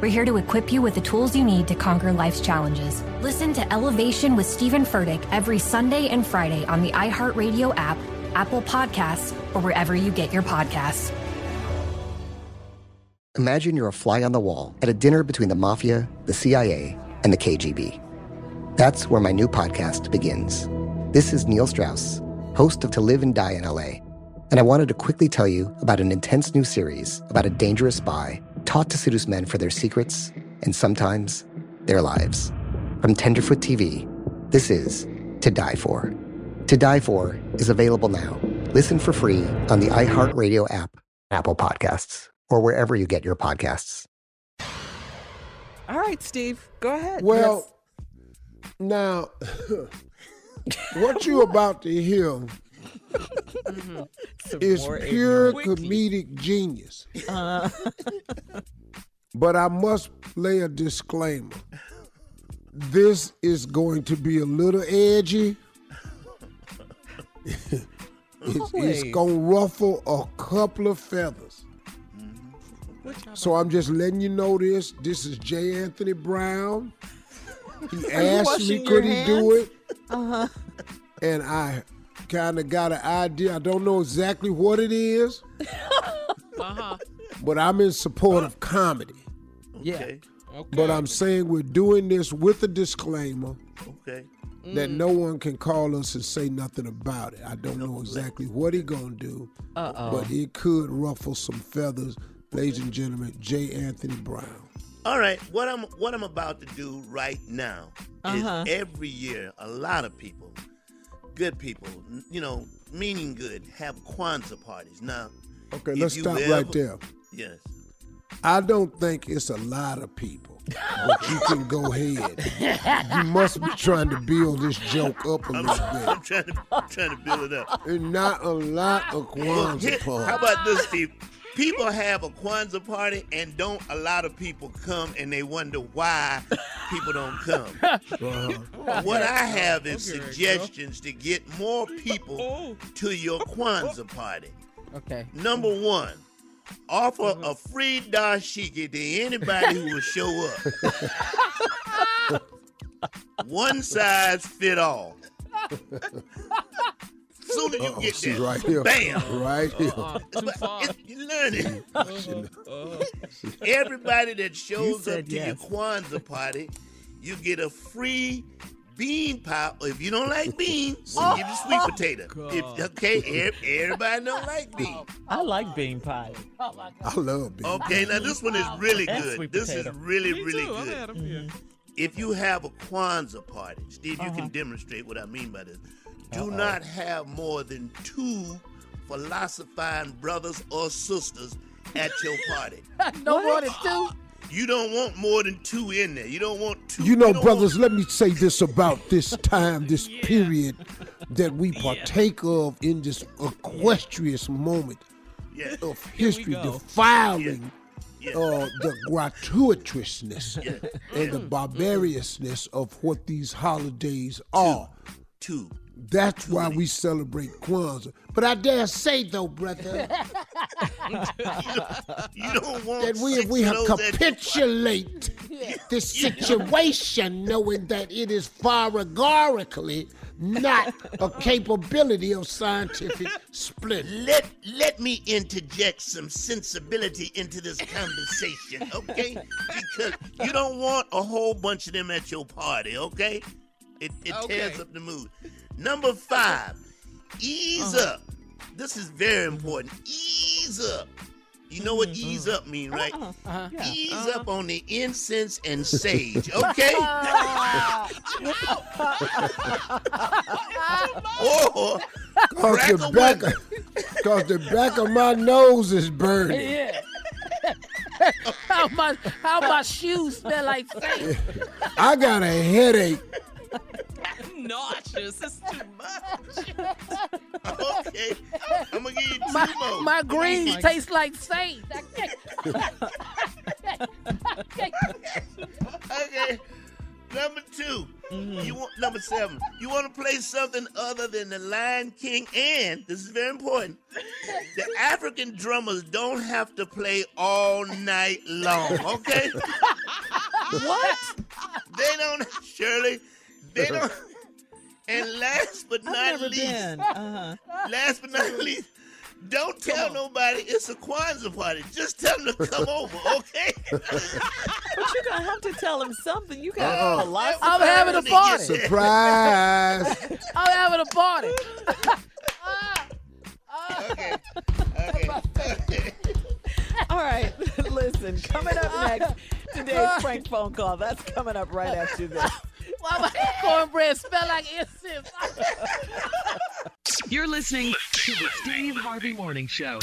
We're here to equip you with the tools you need to conquer life's challenges. Listen to Elevation with Stephen Furtick every Sunday and Friday on the iHeartRadio app, Apple Podcasts, or wherever you get your podcasts. Imagine you're a fly on the wall at a dinner between the mafia, the CIA, and the KGB. That's where my new podcast begins. This is Neil Strauss, host of To Live and Die in LA, and I wanted to quickly tell you about an intense new series about a dangerous spy taught to seduce men for their secrets and sometimes their lives. From Tenderfoot TV, this is To Die For. To Die For is available now. Listen for free on the iHeartRadio app, Apple Podcasts, or wherever you get your podcasts. All right, Steve, go ahead. Well, now, what you about to hear is more pure comedic genius. Uh, But I must lay a disclaimer. This is going to be a little edgy. it's, it's going to ruffle a couple of feathers. So I'm just letting you know this. This is J. Anthony Brown. He asked me, could he do it? uh-huh. And I kind of got an idea. I don't know exactly what it is, Uh-huh. but I'm in support of comedy. Yeah. Okay. But I'm saying we're doing this with a disclaimer Okay. that Mm. no one can call us and say nothing about it. I don't know exactly what he gonna do, Uh-oh. but it could ruffle some feathers. Ladies and gentlemen, J. Anthony Brown. All right, what I'm what I'm about to do right now Uh-huh. is every year a lot of people, good people, you know, meaning good, have Kwanzaa parties. Now, Okay, let's stop ever- right there. Yes. I don't think it's a lot of people, but you can go ahead. You must be trying to build this joke up a little I'm bit. trying to I'm trying to build it up. And not a lot of Kwanzaa parties. how about this, Steve? People have a Kwanzaa party and don't a lot of people come and they wonder why people don't come. Uh-huh. What I have is Okay, girl. suggestions to get more people to your Kwanzaa party. Okay. Number one, offer a free dashiki to anybody who will show up. One size fit all. Soon as you Uh-oh, get see there, right here. bam. Right here. Uh, too far. It's- You learn. Uh, Everybody that shows said up to yes. your Kwanzaa party, you get a free bean pie. Or if you don't like beans, we'll give you sweet potato. If, God. okay, ev- everybody don't like beans. I like bean pie. I love being. Okay, now this one is really And good. sweet This potato. is really, Me really too. I've good. had 'em, yeah. if you have a Kwanzaa party, Steve, you can demonstrate what I mean by this. Do not have more than two philosophizing brothers or sisters at your party. no more than two. You don't want more than two in there. You don't want two. You know, don't brothers, let me say this about this time, this period that we partake of in this equestrious moment Yeah. of history, go. defiling Yeah. uh, the gratuitousness and the barbariousness of what these holidays are. Two. That's why we celebrate Kwanzaa. But I dare say, though, brother, You don't want that we, six we have oh, those at your party. capitulate this situation, knowing that it is far regardlessly not a capability of scientific split. Let let me interject some sensibility into this conversation, okay? Because you don't want a whole bunch of them at your party, okay? It, it tears Okay. up the mood. Number five, ease uh-huh. up. This is very important. Ease up. You know what mm-hmm. ease up mean, right? Uh-huh. Uh-huh. Ease up on the incense and sage, okay? or Cause the back, of, cause the back of my nose is burning. Yeah. how my how my shoes smell like sage. I got a headache. Nauseous. It's too much. Okay, I'm gonna give you two My, more. my greens give you- taste like saint. Okay, number 2 You mm-hmm. want number seven. You want to play something other than the Lion King, and this is very important. The African drummers don't have to play all night long. Okay, What? they don't. Shirley, they don't. And last but I've not never least, been. Uh-huh. last but not least. Don't tell nobody it's a Kwanzaa party. Just tell them to come over, okay? But you're gonna have to tell them something. You got a lot. I'm having a party. Surprise! I'm having a party. Okay. Okay. okay. All right. Listen, coming up next, today's prank phone call. That's coming up right after this. Why my cornbread smell like incense? You're listening to the Steve Harvey Morning Show.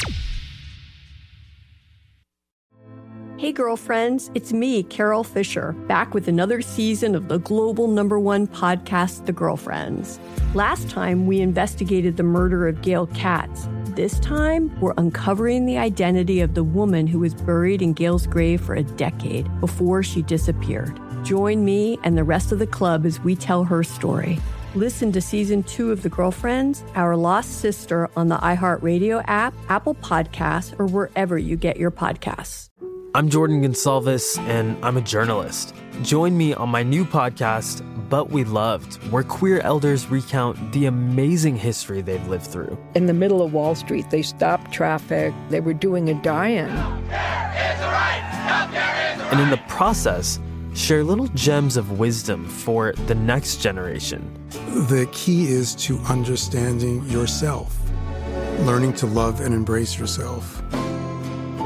Hey, girlfriends, it's me, Carol Fisher, back with another season of the global number one podcast, The Girlfriends. Last time, we investigated the murder of Gail Katz. This time, we're uncovering the identity of the woman who was buried in Gail's grave for a decade before she disappeared. Join me and the rest of the club as we tell her story. Listen to season two of The Girlfriends, Our Lost Sister on the iHeartRadio app, Apple Podcasts, or wherever you get your podcasts. I'm Jordan Gonsalves, and I'm a journalist. Join me on my new podcast, But We Loved, where queer elders recount the amazing history they've lived through. In the middle of Wall Street, they stopped traffic. They were doing a die-in. And in the process, share little gems of wisdom for the next generation. The key is to understanding yourself, learning to love and embrace yourself.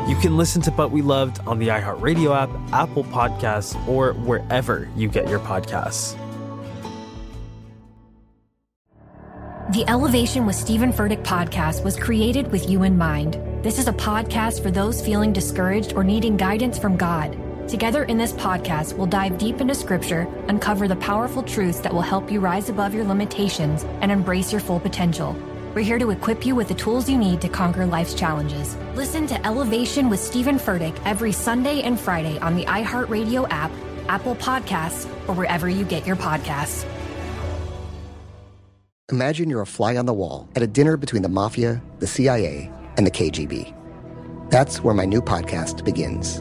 You can listen to But We Loved on the iHeartRadio app, Apple Podcasts, or wherever you get your podcasts. The Elevation with Stephen Furtick podcast was created with you in mind. This is a podcast for those feeling discouraged or needing guidance from God. Together in this podcast, we'll dive deep into scripture, uncover the powerful truths that will help you rise above your limitations and embrace your full potential. We're here to equip you with the tools you need to conquer life's challenges. Listen to Elevation with Stephen Furtick every Sunday and Friday on the iHeartRadio app, Apple Podcasts, or wherever you get your podcasts. Imagine you're a fly on the wall at a dinner between the mafia, the CIA, and the KGB. That's where my new podcast begins.